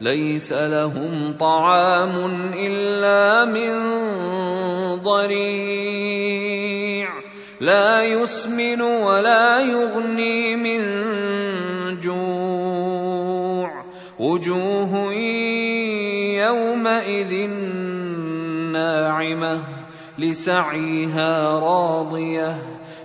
ليس لهم طعام إلا من ضريع. لا يسمن ولا يغني من جوع. وجوه يومئذ ناعمة لسعيها راضية.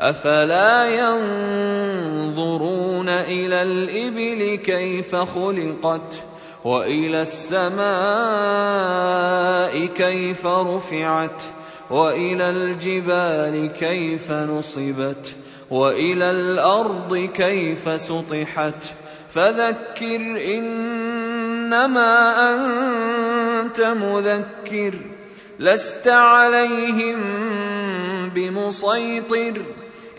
افلا ينظرون إلى الابل كيف خلقت والى السماء كيف رفعت والى الجبال كيف نصبت والى الأرض كيف سطحت فذكر انما انت مذكر لست عليهم بمسيطر